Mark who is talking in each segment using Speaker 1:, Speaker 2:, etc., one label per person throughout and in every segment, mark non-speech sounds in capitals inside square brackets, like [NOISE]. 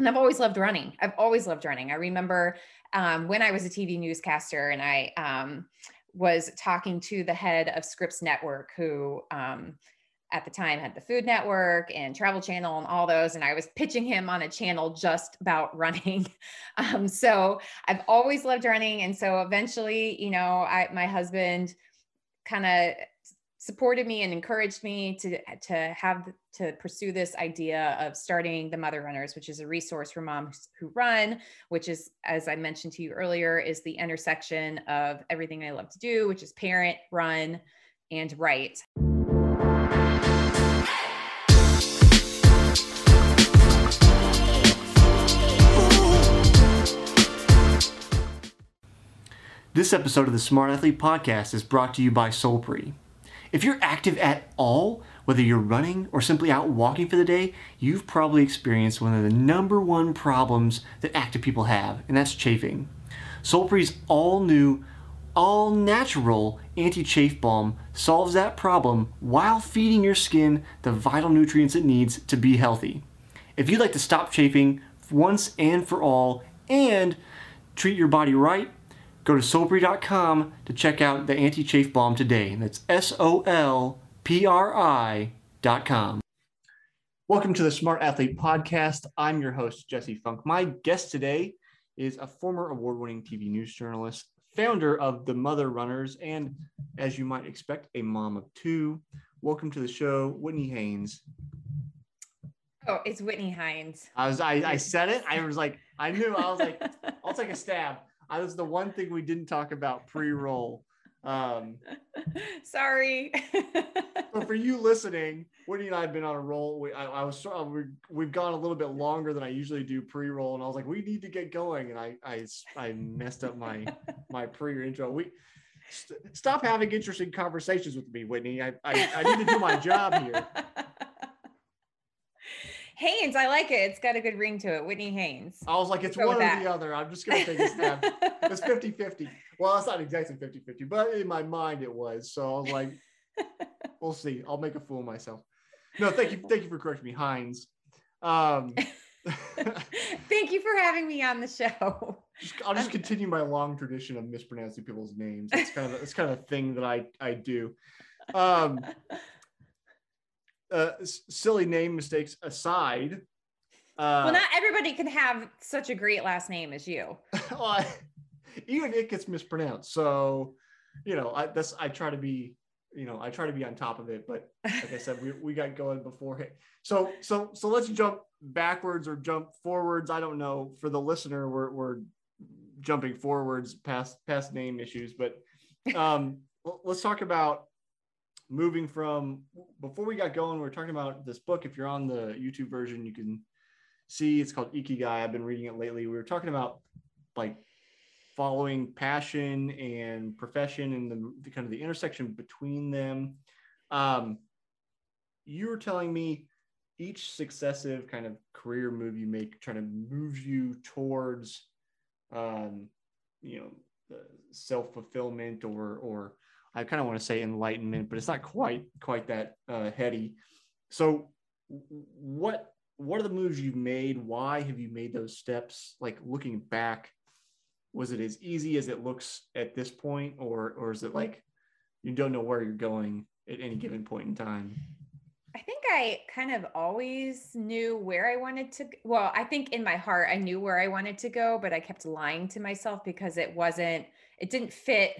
Speaker 1: and I've always loved running. I've always loved running. I remember um, when I was a TV newscaster and I um, was talking to the head of Scripps Network, who um, at the time had the Food Network and Travel Channel and all those. And I was pitching him on a channel just about [LAUGHS] running. Um, so I've always loved running. And so eventually, you know, I, my husband kind of supported me and encouraged me to to have to pursue this idea of starting the mother runners which is a resource for moms who run which is as i mentioned to you earlier is the intersection of everything i love to do which is parent run and write
Speaker 2: This episode of the Smart Athlete Podcast is brought to you by Solpri. If you're active at all, whether you're running or simply out walking for the day, you've probably experienced one of the number one problems that active people have, and that's chafing. Solpri's all new, all natural anti chafe balm solves that problem while feeding your skin the vital nutrients it needs to be healthy. If you'd like to stop chafing once and for all and treat your body right, Go to solpri.com to check out the anti chafe balm today. That's S O L P R I.com. Welcome to the Smart Athlete Podcast. I'm your host, Jesse Funk. My guest today is a former award winning TV news journalist, founder of the Mother Runners, and as you might expect, a mom of two. Welcome to the show, Whitney Haynes.
Speaker 1: Oh, it's Whitney Heins.
Speaker 2: I was I, I said it. I was like, I knew I was like, I'll take a stab. I was the one thing we didn't talk about pre-roll. Um, [LAUGHS]
Speaker 1: Sorry.
Speaker 2: so for you listening, Woody and I have been on a roll. We, I, I was uh, we, have gone a little bit longer than I usually do pre-roll, and I was like, we need to get going, and I I, I messed up my my pre intro. We st- stop having interesting conversations with me, Whitney. I, I I need to do my job here. [LAUGHS]
Speaker 1: Haynes, I like it. It's got a good ring to it. Whitney Haynes.
Speaker 2: I was like, it's one or that. the other. I'm just going to take a stab. it's [LAUGHS] 50 50. Well, it's not exactly 50 50, but in my mind it was. So I was like, [LAUGHS] we'll see. I'll make a fool of myself. No, thank you. Thank you for correcting me, Heins. Um, [LAUGHS]
Speaker 1: thank you for having me on the show.
Speaker 2: I'll just continue my long tradition of mispronouncing people's names. It's kind of it's kind of a thing that I I do. Um, uh, silly name mistakes aside.
Speaker 1: Uh, well, not everybody can have such a great last name as you. [LAUGHS] well, I,
Speaker 2: even it gets mispronounced. So, you know, I that's I try to be, you know, I try to be on top of it. But like I said, we, we got going before. it. So so so let's jump backwards or jump forwards. I don't know. For the listener, we're we're jumping forwards past past name issues, but um, [LAUGHS] let's talk about moving from before we got going, we are talking about this book. If you're on the YouTube version, you can see it's called Ikigai. I've been reading it lately. We were talking about like following passion and profession and the, the kind of the intersection between them. Um, you were telling me each successive kind of career move you make trying to move you towards um, you know self-fulfillment or or I kind of want to say enlightenment, but it's not quite quite that uh, heady. So, what what are the moves you've made? Why have you made those steps? Like looking back, was it as easy as it looks at this point, or or is it like you don't know where you're going at any given point in time?
Speaker 1: I think I kind of always knew where I wanted to. Well, I think in my heart I knew where I wanted to go, but I kept lying to myself because it wasn't. It didn't fit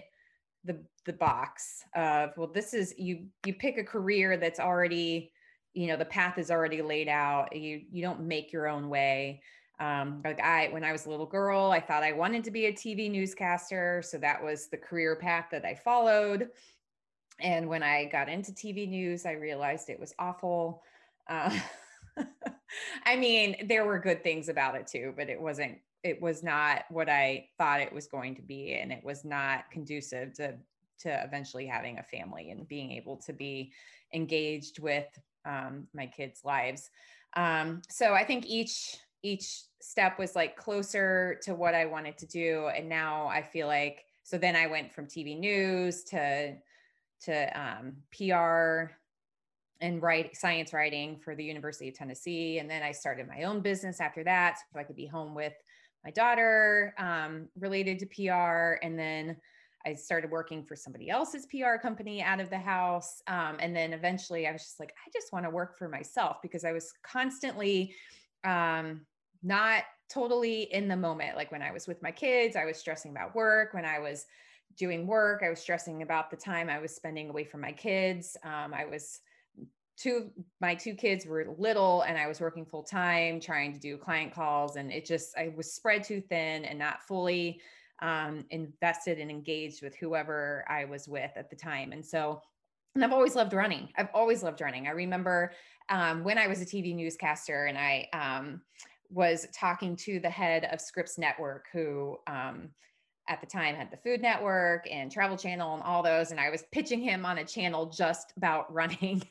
Speaker 1: the the box of well this is you you pick a career that's already you know the path is already laid out. You you don't make your own way. Um, like i when i was a little girl i thought i wanted to be a tv newscaster. So that was the career path that i followed. And when i got into tv news i realized it was awful. Uh, [LAUGHS] i mean there were good things about it too but it wasn't it was not what I thought it was going to be, and it was not conducive to to eventually having a family and being able to be engaged with um, my kids' lives. Um, so I think each each step was like closer to what I wanted to do, and now I feel like so. Then I went from TV news to to um, PR and write science writing for the University of Tennessee. And then I started my own business after that, so I could be home with my daughter um, related to PR. And then I started working for somebody else's PR company out of the house. Um, and then eventually I was just like, I just want to work for myself because I was constantly um, not totally in the moment. Like when I was with my kids, I was stressing about work. When I was doing work, I was stressing about the time I was spending away from my kids. Um, I was two my two kids were little and i was working full time trying to do client calls and it just i was spread too thin and not fully um, invested and engaged with whoever i was with at the time. And so and i've always loved running. I've always loved running. I remember um, when i was a tv newscaster and i um, was talking to the head of scripps network who um, at the time had the Food Network and Travel Channel and all those. And I was pitching him on a channel just about [LAUGHS] running.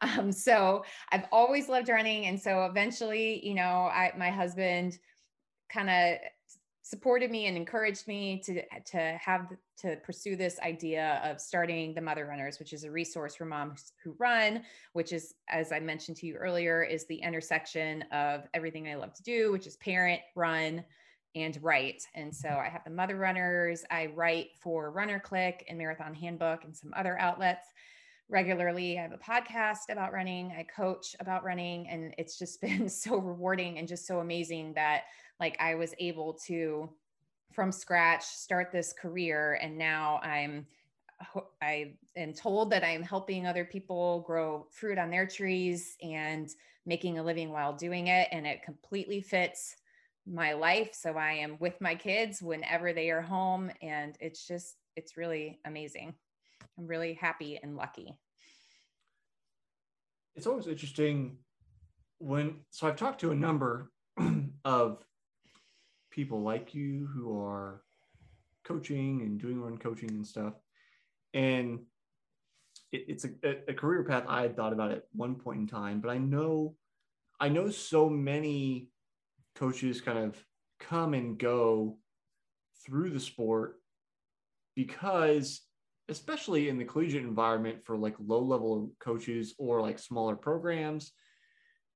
Speaker 1: Um, so I've always loved running. And so eventually, you know, I, my husband kind of supported me and encouraged me to to have to pursue this idea of starting the mother runners which is a resource for moms who run which is as i mentioned to you earlier is the intersection of everything i love to do which is parent run and write. And so I have the Mother Runners. I write for RunnerClick and Marathon Handbook and some other outlets regularly. I have a podcast about running. I coach about running. And it's just [LAUGHS] been so rewarding and just so amazing that like I was able to from scratch start this career. And now I'm I am told that I'm helping other people grow fruit on their trees and making a living while doing it. And it completely fits my life. So I am with my kids whenever they are home. And it's just, it's really amazing. I'm really happy and lucky.
Speaker 2: It's always interesting when, so I've talked to a number [CLEARS THROAT] of people like you who are coaching and doing run coaching and stuff. And it, it's a, a career path I had thought about at one point in time, but I know, I know so many coaches kind of come and go through the sport because especially in the collegiate environment for like low level coaches or like smaller programs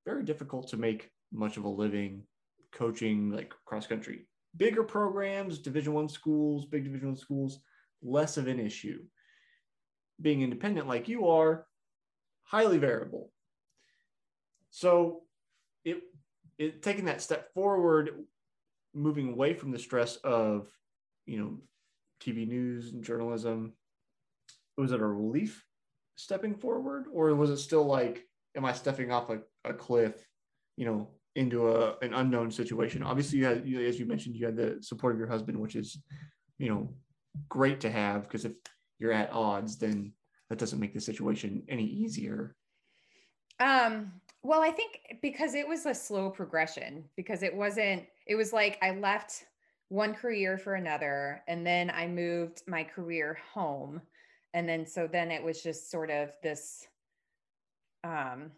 Speaker 2: very difficult to make much of a living coaching like cross country bigger programs division one schools big division one schools less of an issue. Being independent like you are highly variable. So it it, taking that step forward, moving away from the stress of, you know, TV news and journalism, was it a relief stepping forward, or was it still like, am I stepping off a, a cliff, you know, into a an unknown situation? Obviously, you had, as you mentioned, you had the support of your husband, which is, you know, great to have because if you're at odds, then that doesn't make the situation any easier.
Speaker 1: Um, well, I think because it was a slow progression, because it wasn't, it was like I left one career for another, and then I moved my career home. And then, so then it was just sort of this um,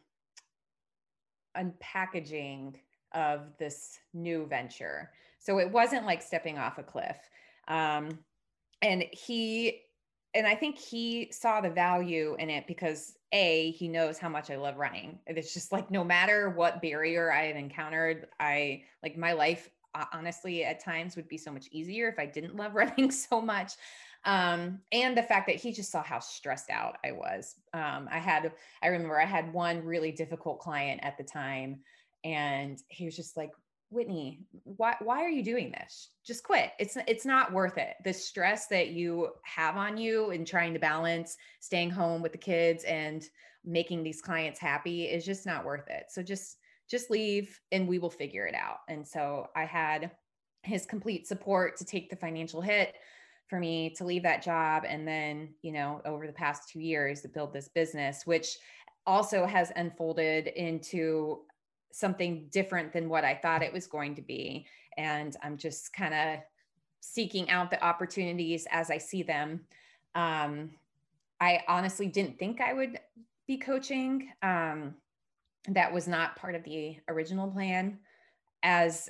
Speaker 1: unpackaging of this new venture. So it wasn't like stepping off a cliff. Um, and he and I think he saw the value in it because a he knows how much I love running. It's just like no matter what barrier I have encountered, I like my life honestly at times would be so much easier if I didn't love [LAUGHS] running so much. Um, and the fact that he just saw how stressed out I was. Um, I had, I remember I had one really difficult client at the time, and he was just like, Whitney, why why are you doing this? Just quit. It's it's not worth it. The stress that you have on you in trying to balance staying home with the kids and making these clients happy is just not worth it. So just just leave and we will figure it out. And so I had his complete support to take the financial hit for me to leave that job and then, you know, over the past 2 years to build this business which also has unfolded into something different than what I thought it was going to be. And I'm just kind of seeking out the opportunities as I see them. Um, I honestly didn't think I would be coaching. Um, that was not part of the original plan, as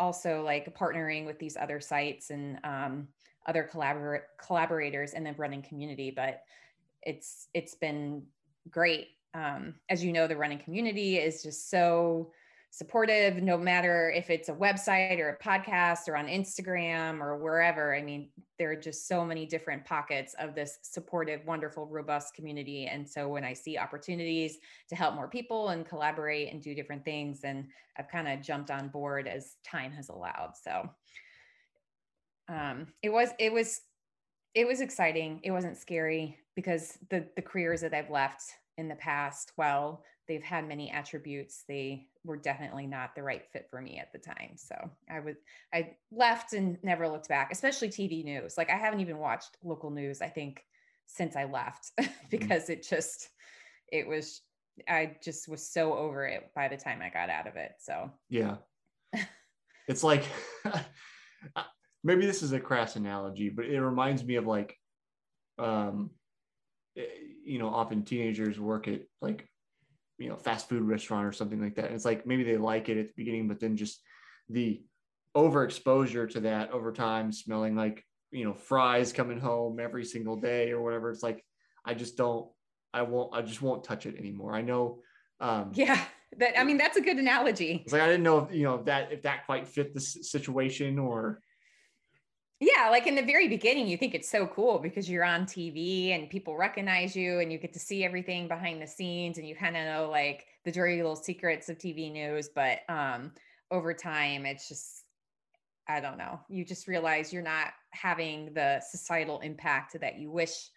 Speaker 1: also like partnering with these other sites and um, other collaborators and the running community. But it's it's been great um, as you know, the running community is just so supportive, no matter if it's a website or a podcast or on Instagram or wherever. I mean, there are just so many different pockets of this supportive, wonderful, robust community. And so when I see opportunities to help more people and collaborate and do different things, and I've kind of jumped on board as time has allowed. So um, it was, it was, it was exciting. It wasn't scary because the the careers that I've left in the past, well, they've had many attributes. They were definitely not the right fit for me at the time. So I would I left and never looked back, especially TV news. Like I haven't even watched local news, I think, since I left [LAUGHS] mm-hmm. because it just it was I just was so over it by the time I got out of it. So
Speaker 2: yeah. [LAUGHS] it's like [LAUGHS] maybe this is a crass analogy, but it reminds me of like um you know, often teenagers work at like you know fast food restaurant or something like that. And it's like maybe they like it at the beginning but then just the overexposure to that over time smelling like you know fries coming home every single day or whatever it's like i just don't i won't i just won't touch it anymore. I know
Speaker 1: um yeah that i mean that's a good analogy.
Speaker 2: it's like i didn't know if you know if that if that quite fit the situation or
Speaker 1: yeah, like in the very beginning, you think it's so cool because you're on TV and people recognize you and you get to see everything behind the scenes and you kind of know like the dirty little secrets of TV news. But um, over time, it's just, I don't know, you just realize you're not having the societal impact that you wish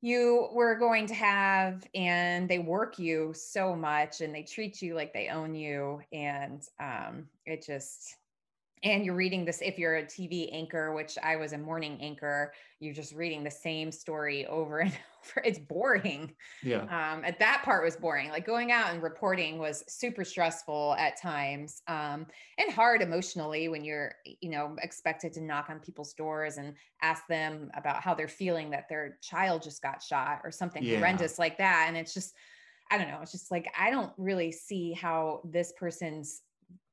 Speaker 1: you were going to have and they work you so much and they treat you like they own you and um, it just and you're reading this if you're a tv anchor which i was a morning anchor you're just reading the same story over [LAUGHS] and over. It's boring.
Speaker 2: Yeah.
Speaker 1: Um at that part was boring. Like going out and reporting was super stressful at times um and hard emotionally when you're you know expected to knock on people's doors and ask them about how they're feeling that their child just got shot or something yeah. horrendous like that. And it's just i don't know it's just like i don't really see how this person's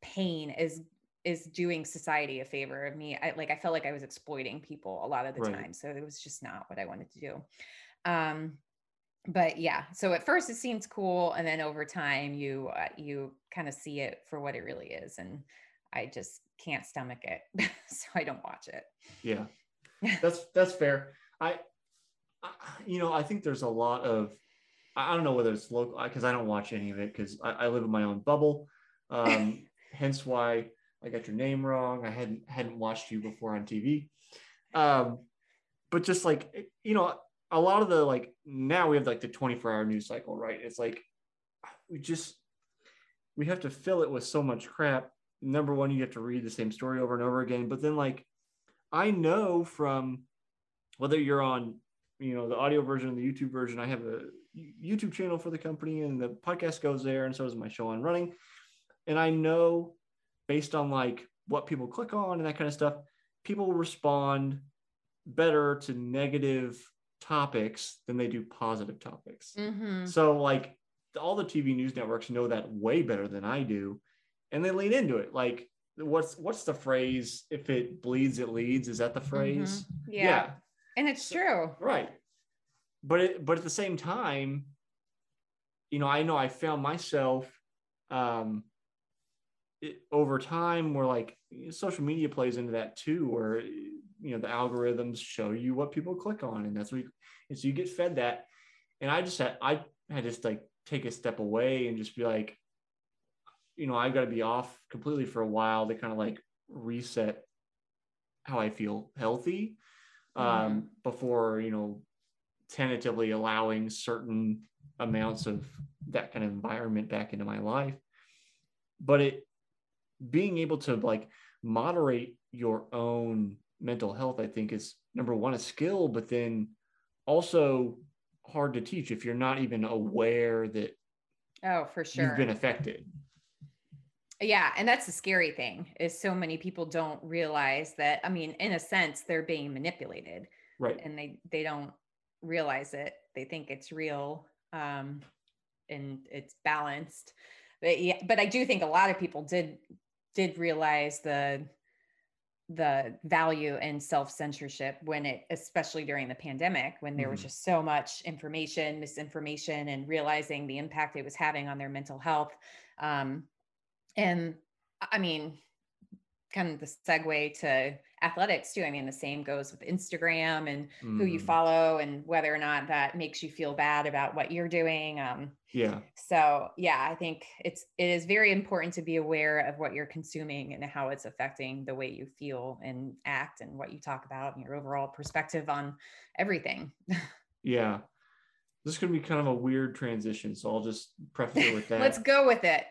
Speaker 1: pain is is doing society a favor of me. I like I felt like I was exploiting people a lot of the right. time. So it was just not what I wanted to do. Um but yeah, so at first it seems cool and then over time you uh, you kind of see it for what it really is and I just can't stomach it. [LAUGHS] so I don't watch it.
Speaker 2: Yeah. [LAUGHS] That's that's fair. I, I you know, I think there's a lot of I don't know whether it's local because I don't watch any of it because I, I live in my own bubble. [LAUGHS] Um, hence why I got your name wrong. I hadn't hadn't watched you before on TV. Um, but just like you know, a lot of the like now we have like the 24 hour news cycle, right? It's like we just we have to fill it with so much crap. Number one, you have to read the same story over and over again. But then like I know from whether you're on you know the audio version the YouTube version, I have a YouTube channel for the company and the podcast goes there, and so does my show on running. And I know based on like what people click on and that kind of stuff, people respond better to negative topics than they do positive topics. Mm-hmm. So like all the TV news networks know that way better than I do, and they lean into it. Like what's what's the phrase? If it bleeds, it leads. Is that the mm-hmm. phrase?
Speaker 1: Mm-hmm. Yeah. yeah. and it's so, true.
Speaker 2: Right, but it, but at the same time, you know, I know I found myself um, it, over time we're like social media plays into that too where you know the algorithms show you what people click on and that's what you, and so you get fed that and i just had i had just like take a step away and just be like you know i've got to be off completely for a while to kind of like reset how i feel healthy um, mm-hmm. before you know tentatively allowing certain amounts of that kind of environment back into my life but it being able to like moderate your own mental health, I think is number one, a skill, but then also hard to teach if you're not even aware that
Speaker 1: oh for sure
Speaker 2: you've been affected.
Speaker 1: Yeah and that's the scary thing is so many people don't realize that i mean in a sense they're being manipulated.
Speaker 2: Right.
Speaker 1: And they they don't realize it. They think it's real um and it's balanced. But yeah but i do think a lot of people did did realize the the value in self-censorship when it especially during the pandemic when there was mm-hmm. just so much information misinformation and realizing the impact it was having on their mental health um, and i mean kind of the segue to athletics too. I mean, the same goes with Instagram and mm. who you mm. follow and whether or not that makes you feel bad about what you're doing. Um,
Speaker 2: yeah.
Speaker 1: So yeah, I think it's it is very important to be aware of what you're consuming and how it's affecting the way you feel and act and what you talk about and your overall perspective on everything. [LAUGHS]
Speaker 2: yeah. This to be kind of a weird transition, so I'll just preface it with [LAUGHS] that.
Speaker 1: Let's go with it.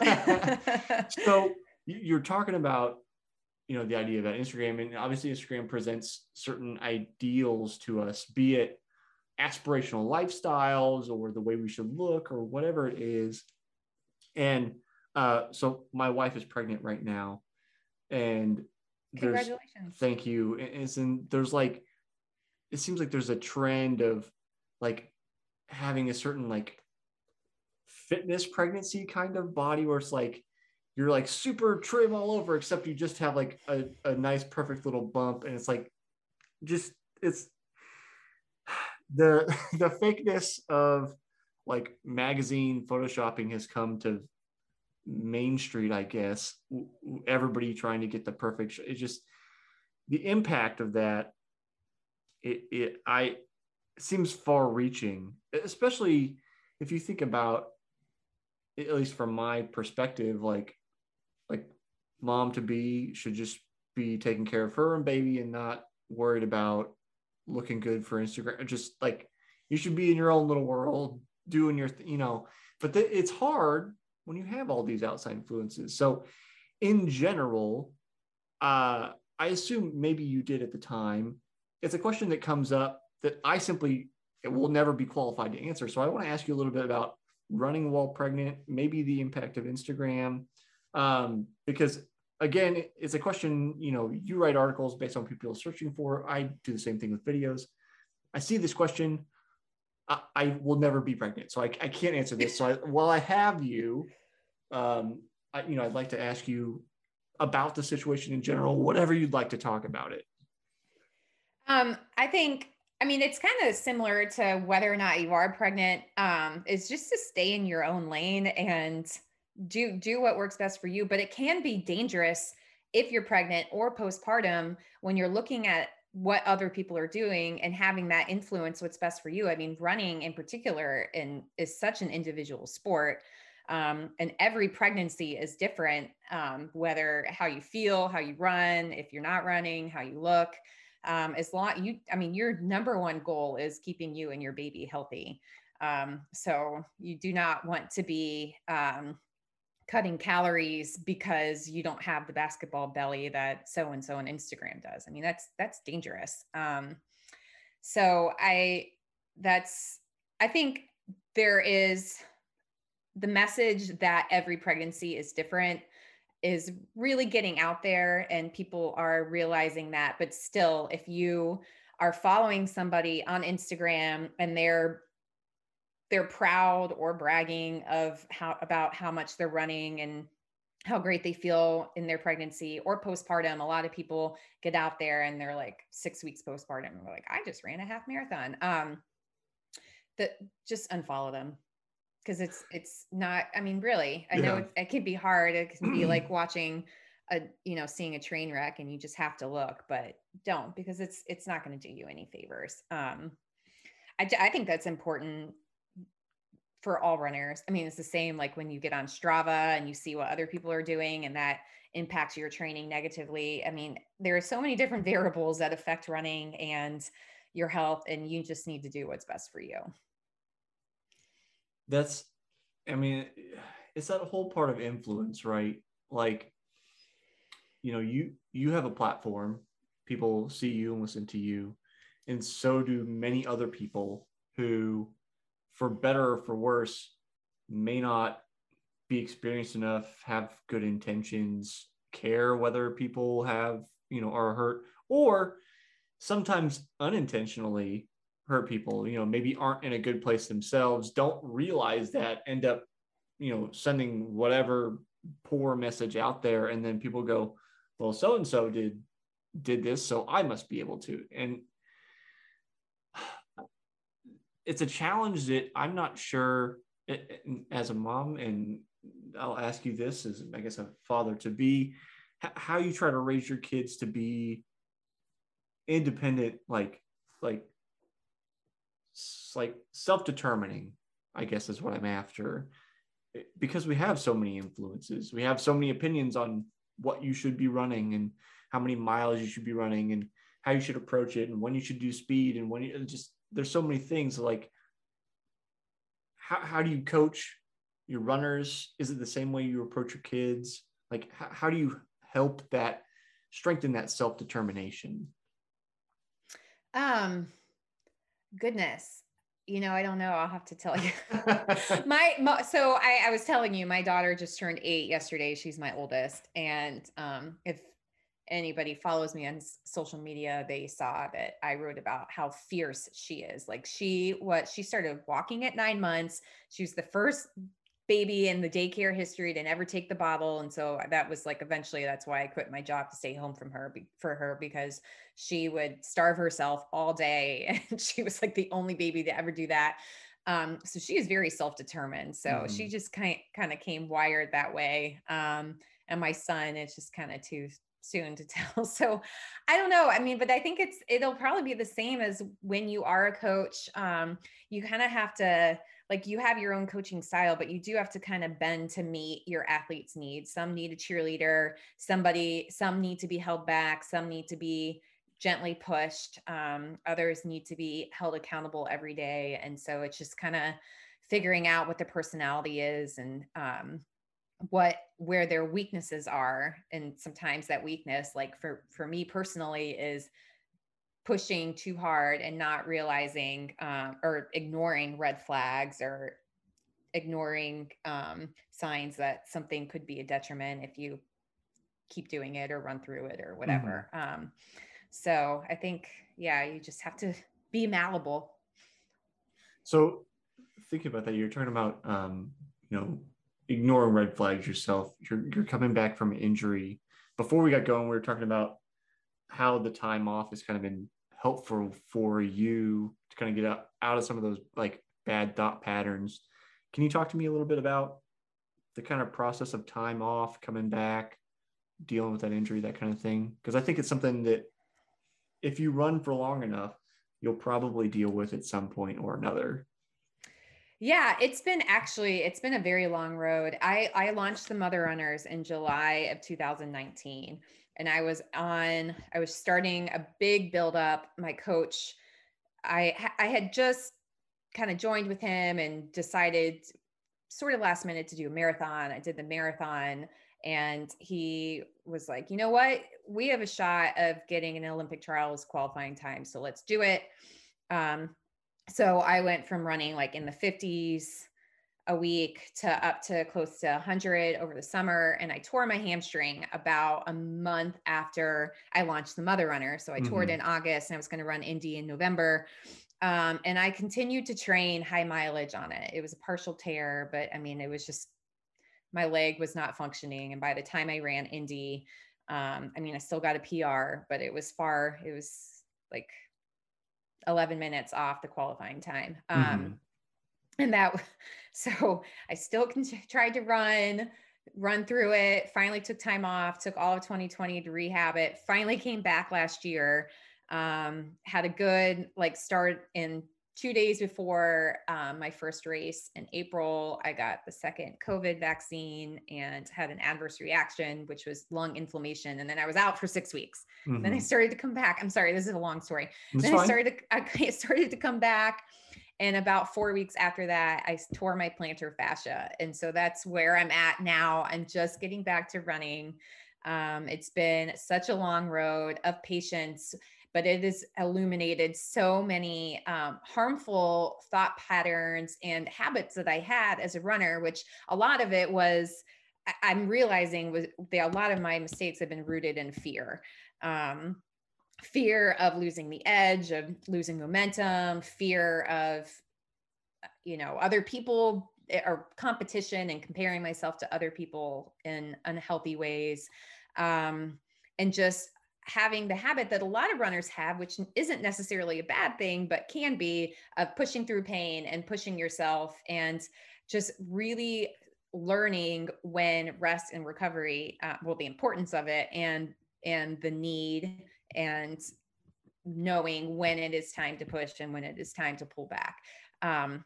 Speaker 1: [LAUGHS]
Speaker 2: so you're talking about you know the idea about instagram and obviously instagram presents certain ideals to us be it aspirational lifestyles or the way we should look or whatever it is and uh, so my wife is pregnant right now and
Speaker 1: congratulations
Speaker 2: thank you and, and there's like it seems like there's a trend of like having a certain like fitness pregnancy kind of body where it's like you're like super trim all over, except you just have like a, a nice, perfect little bump. And it's like, just, it's the, [LAUGHS] the fakeness of like magazine photoshopping has come to Main Street, I guess. Everybody trying to get the perfect, it just, the impact of that, it, it, I, it seems far reaching, especially if you think about, at least from my perspective, like like mom to be should just be taking care of her and baby and not worried about looking good for Instagram. Just like you should be in your own little world doing your, th- you know, but th- it's hard when you have all these outside influences. So in general, uh, I assume maybe you did at the time. It's a question that comes up that I simply will never be qualified to answer. So I want to ask you a little bit about running while pregnant, maybe the impact of Instagram, um, because again, it's a question. You know, you write articles based on people searching for. I do the same thing with videos. I see this question. I, I will never be pregnant, so I, I can't answer this. So I, while I have you, um, I, you know, I'd like to ask you about the situation in general, whatever you'd like to talk about it.
Speaker 1: Um, I think I mean, it's kind of similar to whether or not you are pregnant. Um, is just to stay in your own lane and do do what works best for you but it can be dangerous if you're pregnant or postpartum when you're looking at what other people are doing and having that influence what's best for you. I mean running in particular is such an individual sport um, and every pregnancy is different um, whether how you feel how you run if you're not running how you look um, as long you i mean your number one goal is keeping you and your baby healthy. Um, so you do not want to be um, cutting calories because you don't have the basketball belly that so and so on Instagram does. I mean, that's that's dangerous. Um, so I that's I think there is the message that every pregnancy is different is really getting out there and people are realizing that but still if you are following somebody on Instagram and they're they're proud or bragging of how about how much they're running and how great they feel in their pregnancy or postpartum. A lot of people get out there and they're like six weeks postpartum and we're like, I just ran a half marathon. Um, that just unfollow them because it's it's not. I mean, really, I yeah. know it, it can be hard. It can be [CLEARS THROAT] like watching a you know seeing a train wreck and you just have to look, but don't because it's it's not going to do you any favors. Um, I, I think that's important for all runners. I mean, it's the same like when you get on Strava and you see what other people are doing and that impacts your training negatively. I mean, there are so many different [LAUGHS] variables that affect running and your health, and you just need to do what's best for you.
Speaker 2: That's, I mean, it's that whole part of influence, right? Like, you know, you you have a platform, people see you and listen to you, and so do many other people who for better or for worse, may not be experienced enough, have good intentions, care whether people have, you know, are hurt, or sometimes unintentionally hurt people, you know, maybe aren't in a good place themselves, don't realize that, end up, you know, sending whatever poor message out there. And then people go, well, so and so did did this, so I must be able to. And it's a challenge that I'm not sure as a mom, and I'll ask you this as I guess a father to be how you try to raise your kids to be independent, like like like self-determining, I guess is what I'm after. Eh, because we have so many influences, we have so many opinions on what you should be running and how many miles you should be running and how you should approach it and when you should do speed and when you just there's so many things like how, how do you coach your runners? Is it the same way you approach your kids? Like how, how do you help that strengthen that self-determination?
Speaker 1: Um goodness. You know i don't know. I'll have to tell you. [LAUGHS] [LAUGHS] My, my, so I, I was telling you my daughter just turned eight yesterday. She's my oldest. And um if anybody follows me on social media, they saw that I wrote about how fierce she is. Like she what she started walking at 9 months. She was the first baby in the daycare history to never take the bottle and so that was like eventually that's why I quit my job to stay home from her for her because she would starve herself all day [LAUGHS] and she was like the only baby to ever do that. Um, so she is very self-determined. So mm. she just kind kind of came wired that way. Um, and my son is just kind of too soon to [LAUGHS] tell. So I don't know. I mean, but I think it's it'll probably be the same as when you are a coach. Um, you kind of have to like you have your own coaching style, but you do have to kind of bend to meet your athletes' needs. Some need a cheerleader, somebody, some need to be held back, some need to be gently pushed. Um, others need to be held accountable every day. And so it's just kind of figuring out what the personality is and um, what where their weaknesses are and sometimes that weakness like for for me personally is pushing too hard and not realizing um, or ignoring red flags or ignoring um, signs that something could be a detriment if you keep doing it or run through it or whatever mm-hmm. um, so i think yeah you just have to be malleable
Speaker 2: so thinking about that you're talking about um, you know ignoring red flags yourself. You're you're coming back from injury. Before we got going, we were talking about how the time off has kind of been helpful for you to kind of get out, out of some of those like bad thought patterns. Can you talk to me a little bit about the kind of process of time off, coming back, dealing with that injury, that kind of thing? Because I think it's something that if you run for long enough, you'll probably deal with at some point or another.
Speaker 1: Yeah, it's been actually it's been a very long road. I I launched the Mother Runners in July of 2019 and I was on I was starting a big build up. My coach I I had just kind of joined with him and decided sort of last minute to do a marathon. I did the marathon and he was like, "You know what? We have a shot of getting an Olympic trials qualifying time, so let's do it." Um, so I went from running like in the 50s a week to up to close to 100 over the summer. And I tore my hamstring about a month after I launched the Mother Runner. So I mm-hmm. tore it mm-hmm. in August and I was going to run Indy in November. Um, and I continued to train high mileage on it. It was a partial tear, but I mean, it was just my leg was not functioning. And by the time I ran Indy, um, I mean, I still got a PR, but it was far, it was like 11 minutes off the qualifying time. Um, mm-hmm. And that, [LAUGHS] so I still con- tried to run, run through it, finally took time off, took all of 2020 to rehab it, finally came back last year. Um, had a good like start in two days before um, my first race in April, I got the second COVID vaccine and had an adverse reaction, which was lung inflammation. And then I was out for six weeks. Mm-hmm. Then I mm-hmm. started to come back. I'm sorry, this is a long story. That's then fine. I started to, [LAUGHS] I started to come back. And about four weeks after that, I tore my plantar fascia. And so that's where I'm at now. I'm just getting back to running. Um, it's been such a long road of patience but it has illuminated so many um, harmful thought patterns and habits that I had as a runner, which a lot of it was I'm realizing was a lot of my mistakes have been rooted in fear. Um, fear of losing the edge, of losing momentum, fear of, you know, other people eh, or competition and comparing myself to other people in unhealthy ways. Um, and just having the habit that a lot of runners have, which isn't necessarily a bad thing, but can be of pushing through pain and pushing yourself and just really learning when rest and recovery, uh, well, the importance of it and and the need and knowing when it is time to push and when it is time to pull back. Um,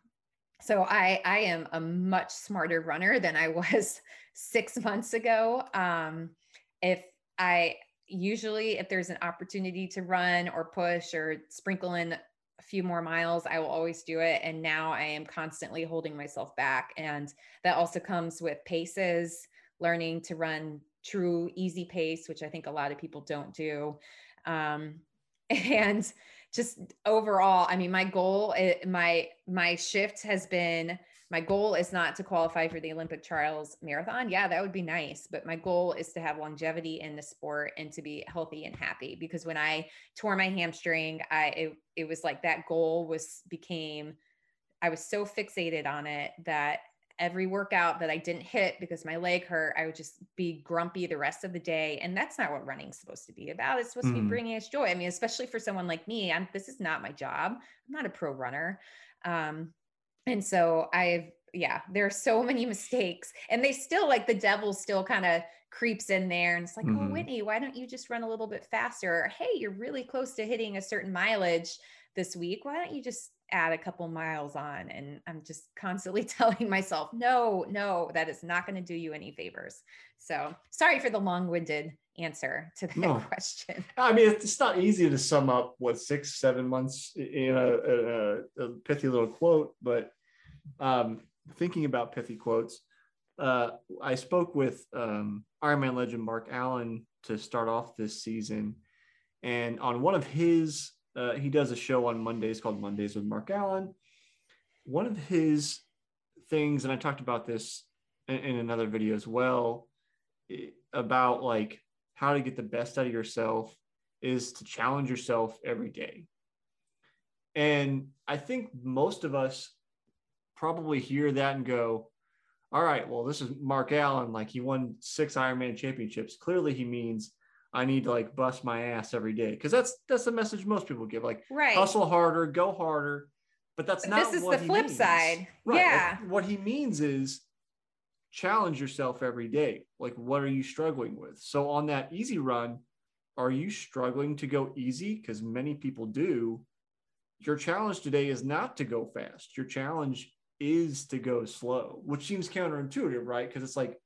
Speaker 1: so I I am a much smarter runner than I [LAUGHS] was six months ago. Um, if I usually if there's an opportunity to run or push or sprinkle in a few more miles, I will always do it. And now I am constantly holding myself back. And that also comes with paces, learning to run true easy pace, which I think a lot of people don't do. Um, [LAUGHS] and just overall, I mean, my goal, eh, my my shift has been my goal is not to qualify for the Olympic trials marathon. Yeah, that would be nice. But my goal is to have longevity in the sport and to be healthy and happy. Because when I tore my hamstring, I it, it was like that goal was became I was so fixated on it that every workout that I didn't hit because my leg hurt, I would just be grumpy the rest of the day. And that's not what running's supposed to be about. It's supposed mm. to be mm-hmm. bringing us joy. I mean, especially for someone like me, I'm, this is not my job. I'm not a pro runner. Um, and so I've, yeah, there are so many mistakes and they still like the devil still kind of creeps in there and it's like, oh, mm-hmm. oh, Whitney, why don't you just run a little bit faster? Or, hey, you're really close to hitting a certain mileage this week. Why don't you just add a couple miles on? And I'm just constantly [LAUGHS] telling myself, no, no, that is not going to do you any favors. So sorry for the long winded answer to [LAUGHS] that no. question.
Speaker 2: I mean, it's not easy to sum up what six, seven months in a, a, a pithy little quote, but um, thinking about pithy quotes, uh, I spoke with um, Ironman legend Mark Allen to start off this season. And on one of his, uh, he does a show on Mondays called Mondays with Mark Allen. One of his things, and I talked about this in, in another video as well, about like how to get the best out of yourself is to challenge yourself every day. And I think most of us probably hear that and go, all right, well, this is Mark Allen. Like he won six Ironman championships. Clearly he means I need to like bust my ass every day. Cause that's, that's the message most people give. Like right. hustle harder, go harder. But that's not
Speaker 1: this is the flip
Speaker 2: means.
Speaker 1: side.
Speaker 2: Right.
Speaker 1: Yeah.
Speaker 2: Like, what he means is challenge yourself every day. Like, what are you struggling with? So, on that easy run, are you struggling to go easy? Because many people do. Your challenge today is not to go fast. Your challenge is to go slow, which seems counterintuitive, right? Because it's like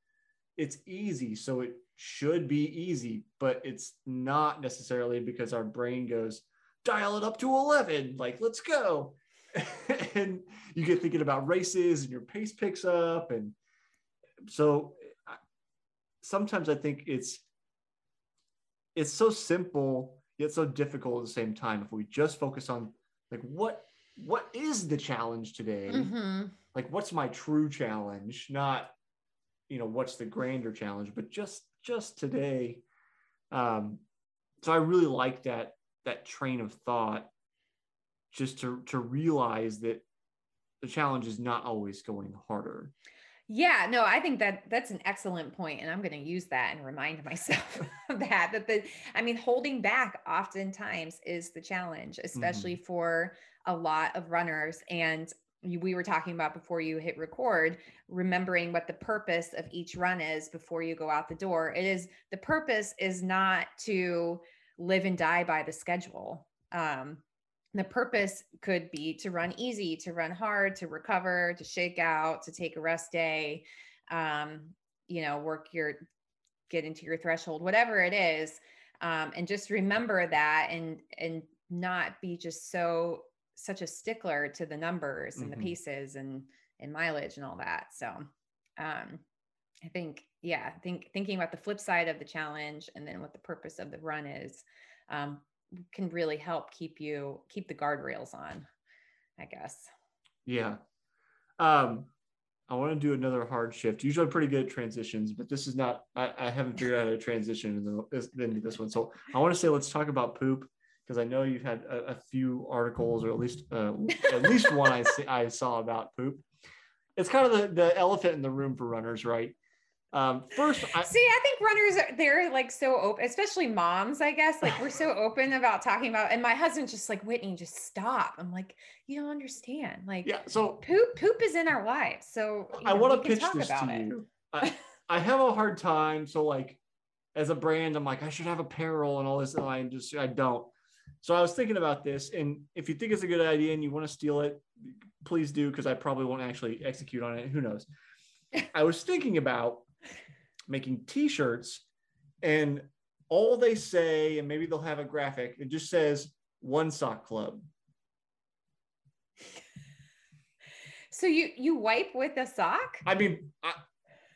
Speaker 2: it's easy, so it should be easy, but it's not necessarily because our brain goes dial it up to 11, like let's go. [LAUGHS] and you get thinking about races and your pace picks up and so sometimes I think it's it's so simple yet so difficult at the same time if we just focus on like what what is the challenge today mm-hmm. like what's my true challenge not you know what's the grander challenge but just just today um so i really like that that train of thought just to to realize that the challenge is not always going harder
Speaker 1: yeah, no, I think that that's an excellent point, and I'm going to use that and remind myself [LAUGHS] [LAUGHS] of that. That the, I mean, holding back oftentimes is the challenge, especially mm-hmm. for a lot of runners. And we were talking about before you hit record, remembering what the purpose of each run is before you go out the door. It is the purpose is not to live and die by the schedule. Um, the purpose could be to run easy, to run hard, to recover, to shake out, to take a rest day, um, you know, work your, get into your threshold, whatever it is. Um, and just remember that and, and not be just so, such a stickler to the numbers and mm-hmm. the paces and, and mileage and all that. So, um, I think, yeah, think thinking about the flip side of the challenge and then what the purpose of the run is, um, can really help keep you keep the guardrails on i guess.
Speaker 2: Yeah. Um i want to do another hard shift. Usually i'm pretty good at transitions but this is not i, I haven't figured out how to transition into this, into this one. So i want to say let's talk about poop because i know you've had a, a few articles or at least uh, [LAUGHS] at least one I, see, I saw about poop it's kind of the, the elephant in the room for runners right Um, first,
Speaker 1: I, see, I think runners are they're like so open, especially moms. I guess like we're so [LAUGHS] open about talking about. And my husband's just like Whitney, just stop. I'm like, you don't understand. Like,
Speaker 2: yeah. So
Speaker 1: poop, poop is in our lives. So
Speaker 2: I want to pitch this to it. you. [LAUGHS] I, I have a hard time. So like, as a brand, I'm like, I should have apparel and all this, and I just I don't. So I was thinking about this, and if you think it's a good idea and you want to steal it, please do because I probably won't actually execute on it. Who knows? [LAUGHS] I was thinking about making T-shirts, and all they say, and maybe they'll have a graphic. It just says "One Sock Club." [LAUGHS]
Speaker 1: So you you wipe with a sock?
Speaker 2: I mean, I,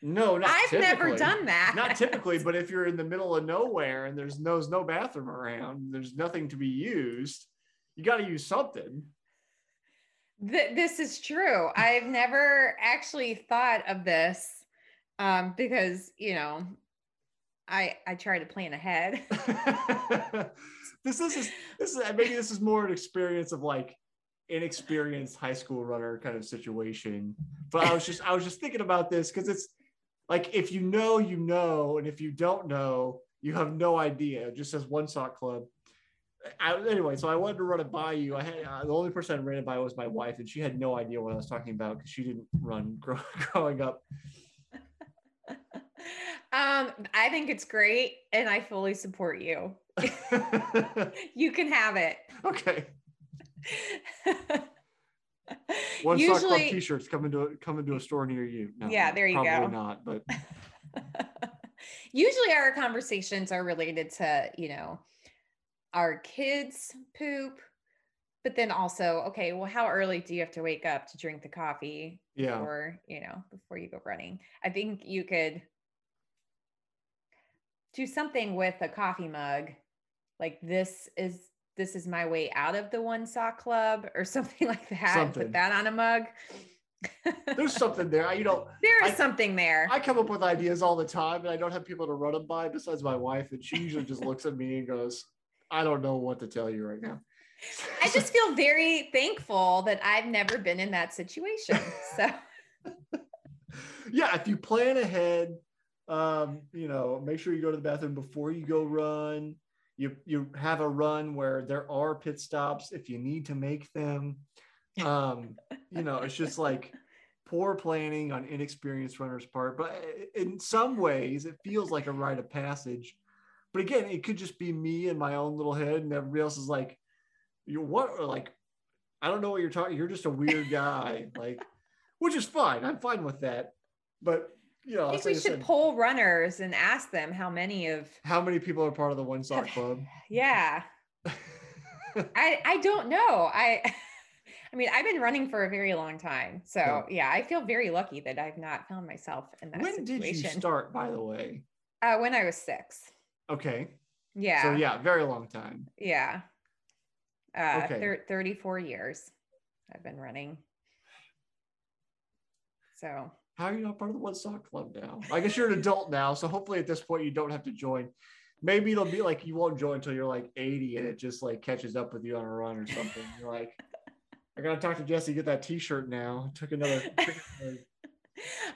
Speaker 2: no, not
Speaker 1: I've
Speaker 2: typically.
Speaker 1: never done that.
Speaker 2: Not typically, [LAUGHS] but if you're in the middle of nowhere and there's no, there's no bathroom around, there's nothing to be used, you got to use something.
Speaker 1: Th- this is true. I've never actually thought of this um, because, you know, I I try to plan ahead. [LAUGHS] [LAUGHS]
Speaker 2: this is this is maybe this is more an experience of like inexperienced high school runner kind of situation. But I was just I was just thinking about this because it's like if you know, you know, and if you don't know, you have no idea. It just says one sock club. I, anyway, so I wanted to run it by you. I had uh, the only person I ran it by was my wife, and she had no idea what I was talking about because she didn't run [LAUGHS] grow, growing up. [LAUGHS]
Speaker 1: Um, I think it's great, and I fully support you. [LAUGHS] you can have it.
Speaker 2: Okay. One Usually, sock club t-shirts coming to a, come into a store near you.
Speaker 1: No, yeah, there you
Speaker 2: probably
Speaker 1: go.
Speaker 2: not, but [LAUGHS]
Speaker 1: usually our conversations are related to you know our kids poop, but then also okay, well, how early do you have to wake up to drink the coffee?
Speaker 2: Yeah,
Speaker 1: or you know before you go running. I think you could do something with a coffee mug, like this is this is my way out of the one sock club or [LAUGHS] something like that. Something. Put that on a mug.
Speaker 2: There's something there. I, You know, [LAUGHS]
Speaker 1: there is I, something there.
Speaker 2: I come up with ideas all the time, and I don't have people to run them by besides my wife, and she usually just looks at me and goes, "I don't know what to tell you right now."
Speaker 1: I just [LAUGHS] feel very thankful that I've never been in that situation. So,
Speaker 2: yeah, if you plan ahead, um, you know, make sure you go to the bathroom before you go run you you have a run where there are pit stops if you need to make them. Um you know it's just like poor planning on inexperienced runners part but in some ways it feels like a rite of passage. But again it could just be me in my own little head and everybody else is like you what? Like i don't know what you're talking you're just a weird guy like which is fine i'm fine with that. But you know,
Speaker 1: I think we should poll runners and ask them how many of
Speaker 2: how many people are part of the one sock club. [SIGHS]
Speaker 1: Yeah. [LAUGHS] I I don't know. I [LAUGHS] I mean, I've been running for a very long time. So yeah. yeah, I feel very lucky that I've not found myself in that
Speaker 2: when situation. did you start, by the way?
Speaker 1: Uh, when I was six.
Speaker 2: Okay.
Speaker 1: Yeah.
Speaker 2: So yeah, very long time.
Speaker 1: Yeah. Uh, okay. Thir- 34 years I've been running. So
Speaker 2: how are you not part of the One Sock Club now? I guess you're an adult now, so hopefully at this point you don't have to join. Maybe it'll be like you won't join until you're like 80 and it just like catches up with you on a run or something. You're like, I gotta talk to Jesse, get that t-shirt now. [LAUGHS] Took another, took another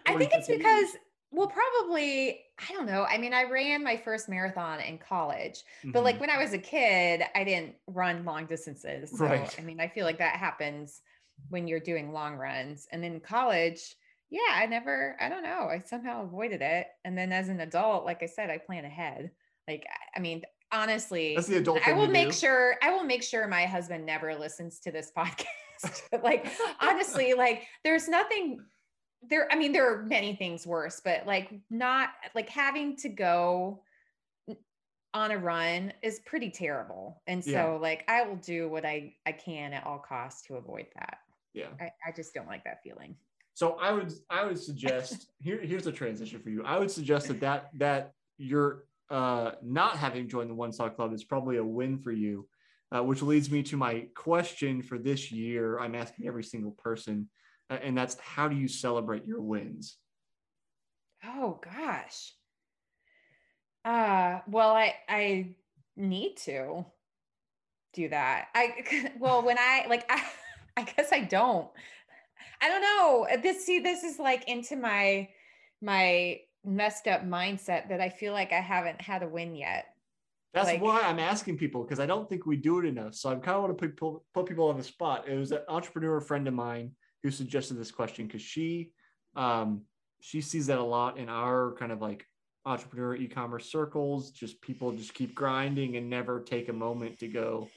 Speaker 1: I think it's because well, probably, I don't know. I mean, I ran my first marathon in college, but mm-hmm. like when I was a kid, I didn't run long distances. So, right. I mean, I feel like that happens when you're doing long runs. And then college, yeah, I never, I don't know. I somehow avoided it. And then as an adult, like I said, I plan ahead. Like, I mean, honestly,
Speaker 2: that's the adult.
Speaker 1: I will make do. sure, I will make sure my husband never listens to this [LAUGHS] podcast. like, [LAUGHS] honestly, like there's nothing there. I mean, there are many things worse, but like not like having to go on a run is pretty terrible. And so yeah. like I will do what I I can at all costs to avoid that.
Speaker 2: Yeah.
Speaker 1: I, I just don't like that feeling.
Speaker 2: So I would I would suggest [LAUGHS] here here's a transition for you. I would suggest that that that you're uh, not having joined the One Sock Club is probably a win for you, uh, which leads me to my question for this year. I'm asking every single person, uh, and that's how do you celebrate your wins?
Speaker 1: Oh gosh. Uh, well, I I need to do that. I [LAUGHS] well when I like I [LAUGHS] I guess I don't. I don't know. Uh, this see, this is like into my my messed up mindset that I feel like I haven't had a win yet.
Speaker 2: That's
Speaker 1: Like-
Speaker 2: why I'm asking people because I don't think we do it enough. So I kind of want to put people, put people on the spot. It was an entrepreneur friend of mine who suggested this question because she um, she sees that a lot in our kind of like entrepreneur e-commerce circles. Just people just keep grinding and never take a moment to go.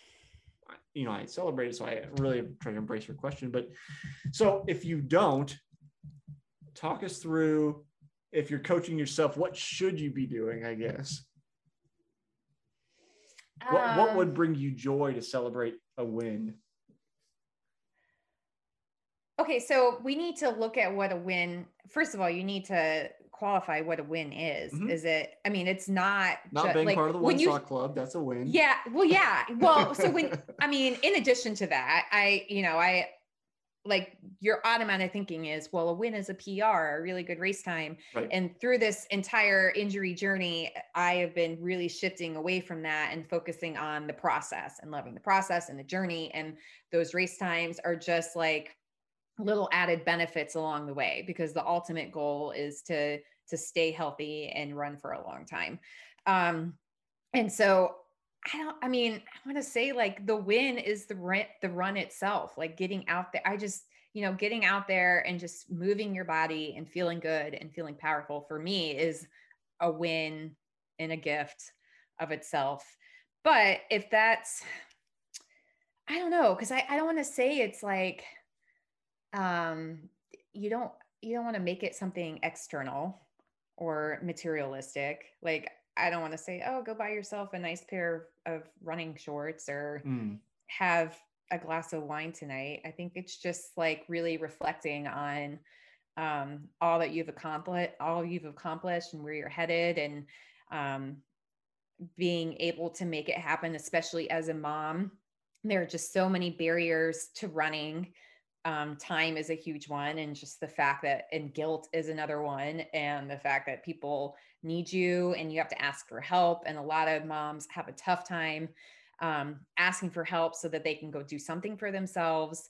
Speaker 2: You know, I celebrated, so I really try to embrace your question. But so if you don't, talk us through if you're coaching yourself, what should you be doing? I guess. What, what
Speaker 1: Um,
Speaker 2: would bring you joy to celebrate a win?
Speaker 1: Okay, so we need to look at what a win. First of all, you need to qualify what a win is.
Speaker 2: Mhm.
Speaker 1: Is it? I mean, it's not
Speaker 2: Not being
Speaker 1: like,
Speaker 2: part of the
Speaker 1: when
Speaker 2: One Sock Club, that's a win.
Speaker 1: Yeah, well, yeah. Well, so when [LAUGHS] I mean, in addition to that, I, you know, I like your automatic thinking is, well, a win is a PR, a really good race time.
Speaker 2: Right.
Speaker 1: And through this entire injury journey, I have been really shifting away from that and focusing on the process and loving the process and the journey. And those race times are just like little added benefits along the way because the ultimate goal is to to stay healthy and run for a long time. Um, and so I don't, I mean, I want to say like the win is the run, the run itself, like getting out there. I just, you know, getting out there and just moving your body and feeling good and feeling powerful for me is a win and a gift of itself. But if that's, I don't know, because I, I don't want to say it's like, um, you don't, you don't want to make it something external or materialistic. Like, I don't want to say, oh, go buy yourself a nice pair of running shorts or
Speaker 2: Mm,
Speaker 1: have a glass of wine tonight. I think it's just like really reflecting on um, all that you've accomplished, all you've accomplished, and where you're headed, and um, being able to make it happen, especially as a mom. There are just so many barriers to running. Um, time is a huge one, and just the fact that, and guilt is another one, and the fact that people need you and you have to ask for help. And a lot of moms have a tough time um, asking for help so that they can go do something for themselves.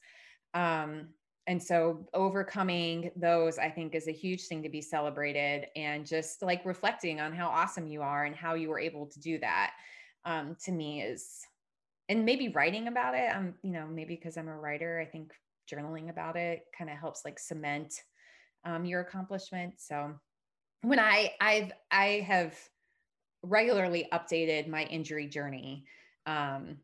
Speaker 1: Um, and so overcoming those, I think, is a huge thing to be celebrated and just like reflecting on how awesome you are and how you were able to do that um, to me is, and maybe writing about it. I'm, you know, maybe because I'm a writer, I think journaling about it kind of helps like cement um, your accomplishment. So when I, I've, I have regularly updated my injury journey um,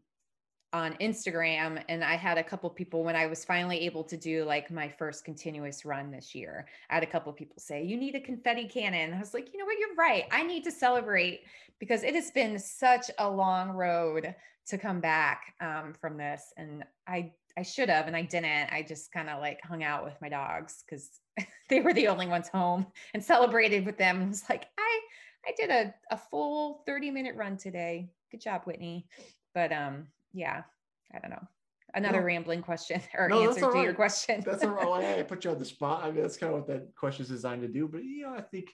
Speaker 1: on Instagram. And I had a couple people when I was finally able to do like my first continuous run this year. I had a couple people say, You need a confetti cannon. I was like, You know what? You're right. I need to celebrate because it has been such a long road to come back um, from this. And I, I should have, and I didn't. I just kind of like hung out with my dogs because [LAUGHS] they were the only ones home and celebrated with them. And was like, I, I did a, a full 30 minute run today. Good job, Whitney. But um, yeah, I don't know. Another
Speaker 2: No.
Speaker 1: rambling question [LAUGHS] or
Speaker 2: No,
Speaker 1: answer to your question.
Speaker 2: that's all right. Well, I put you on the [LAUGHS] spot. I mean, that's kind of what that question is designed to do. But you know, I think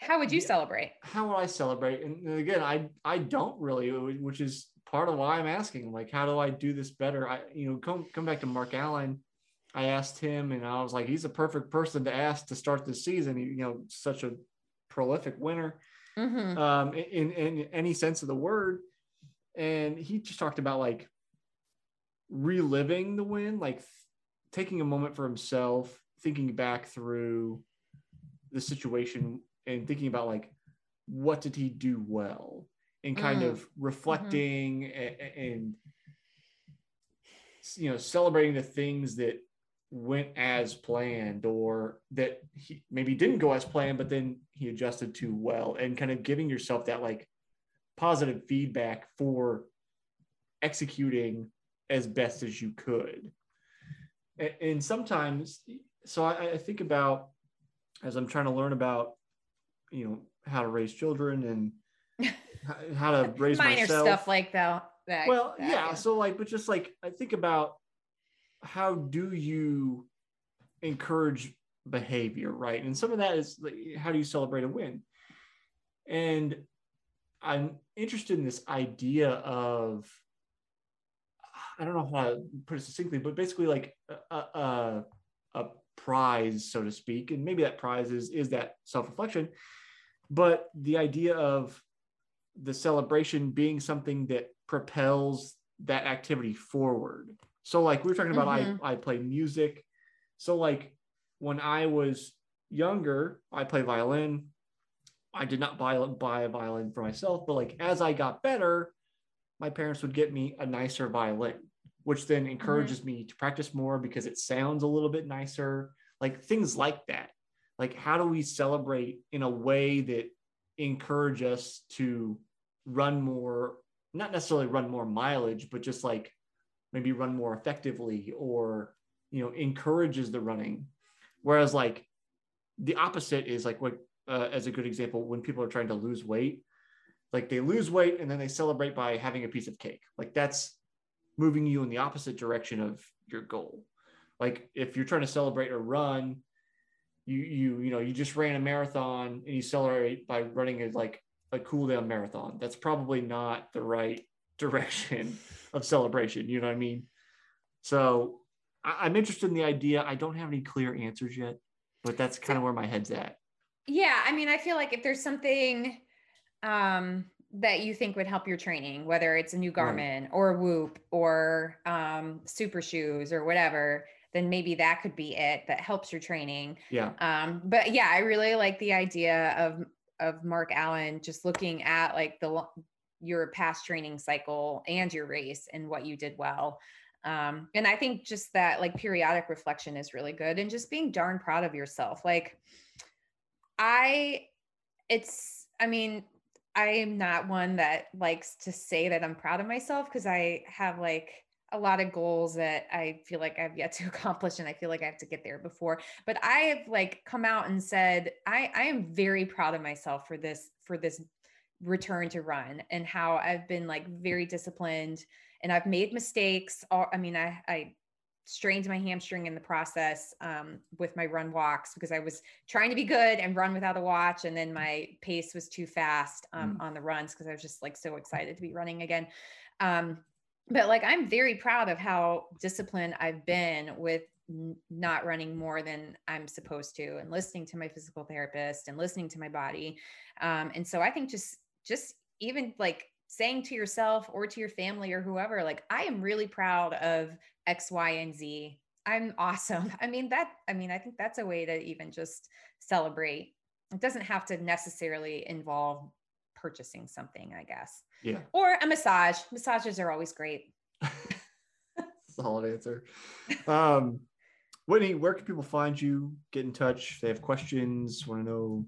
Speaker 1: How would you
Speaker 2: Yeah.
Speaker 1: celebrate?
Speaker 2: how would I celebrate? And again, I I don't really, which is part of why I'm asking. Like, how do I do this better? I you know come come back to Mark Allen. I asked him, and I was like, he's a perfect person to ask to start the season. He, you know, such a prolific winner
Speaker 1: Mhm.
Speaker 2: um, in, in in any sense of the word. And he just talked about like reliving the win, like th- taking a moment for himself, thinking back through the situation and thinking about like what did he do well and kind
Speaker 1: Mm.
Speaker 2: of reflecting a- a- and, you know celebrating the things that went as planned or that he maybe didn't go as planned but then he adjusted to well and kind of giving yourself that like positive feedback for executing as best as you could and, and sometimes so I, I think about as i'm trying to learn about you know how to raise children and how to [LAUGHS] raise
Speaker 1: Minor
Speaker 2: myself
Speaker 1: stuff like that. that
Speaker 2: well
Speaker 1: that,
Speaker 2: yeah so like but just like i think about how do you encourage behavior right and some of that is like, how do you celebrate a win and i'm interested in this idea of i don't know how to put it succinctly but basically like a, a, a prize, so to speak. And maybe that prize is, is that self reflection. But the idea of the celebration being something that propels that activity forward. So, like we were talking about, mm-hmm. I, I play music. So, like when I was younger, I play violin. I did not buy, buy a violin for myself, but like as I got better, my parents would get me a nicer violin, which then encourages mm-hmm. me to practice more because it sounds a little bit nicer. Like things like that. Like, how do we celebrate in a way that encourage us to run more, not necessarily run more mileage, but just like maybe run more effectively or, you know, encourages the running. Whereas, like, the opposite is like what, uh, as a good example, when people are trying to lose weight, like they lose weight and then they celebrate by having a piece of cake like that's moving you in the opposite direction of your goal like if you're trying to celebrate a run you you you know you just ran a marathon and you celebrate by running a like a cool down marathon. That's probably not the right [LAUGHS] direction of celebration you know what i mean? So I, i'm interested in the idea. I don't have any clear answers yet but that's kind of where my head's at.
Speaker 1: Yeah i mean i feel like if there's something um, that you think would help your training, whether it's a new Garmin right. or Whoop or um, Super Shoes or whatever, then maybe that could be it that helps your training.
Speaker 2: Yeah.
Speaker 1: Um, but yeah, I really like the idea of of Mark Allen just looking at like the your past training cycle and your race and what you did well. Um, and I think just that like periodic reflection is really good and just being darn proud of yourself. Like I it's I mean, I am not one that likes to say that I'm proud of myself because I have like a lot of goals that I feel like I've yet to [LAUGHS] accomplish and I feel like I have to get there before. But I have like come out and said I I am very proud of myself for this for this return to run and how I've been like very disciplined and I've made mistakes. I mean I I strained my hamstring in the process um, with my run walks because I was trying to be good and run without a watch. And then my pace was too fast um, mm. on the runs because I was just like so excited to be running again. Um, but like, I'm very proud of how disciplined I've been with n- not running more than I'm supposed to and listening to my physical therapist and listening to my body. Um, and so I think just, just even like saying to yourself or to your family or whoever, like, I am really proud of X, Y, and Z. I'm awesome. [LAUGHS] I mean, that, I mean, I think that's a way to even just celebrate. It doesn't have to necessarily involve purchasing something, I guess.
Speaker 2: Yeah.
Speaker 1: Or a massage. Massages are always great. [LAUGHS]
Speaker 2: Solid answer. Um, Whitney, where can people find you? Get in touch. If they have questions, want to know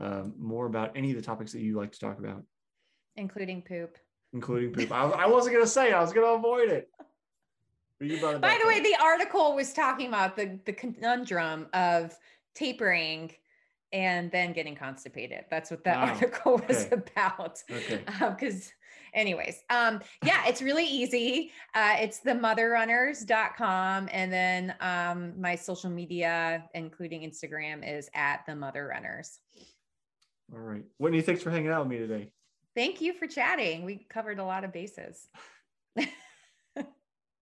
Speaker 2: um, more about any of the topics that you like to talk about,
Speaker 1: including poop.
Speaker 2: Including poop. I, I wasn't going to say. I was going to avoid it.
Speaker 1: By the way, the article was talking about the the conundrum of tapering and then getting constipated. That's what that [LAUGHS] wow. article was okay. about. Okay. Because, um, anyways, um, yeah, it's really easy. Uh, it's the motherrunners.com. And then um, my social media, including Instagram, is at the mother runners.
Speaker 2: All right. Whitney, thanks for hanging out with me today.
Speaker 1: Thank you for chatting. We covered a lot of bases. [LAUGHS]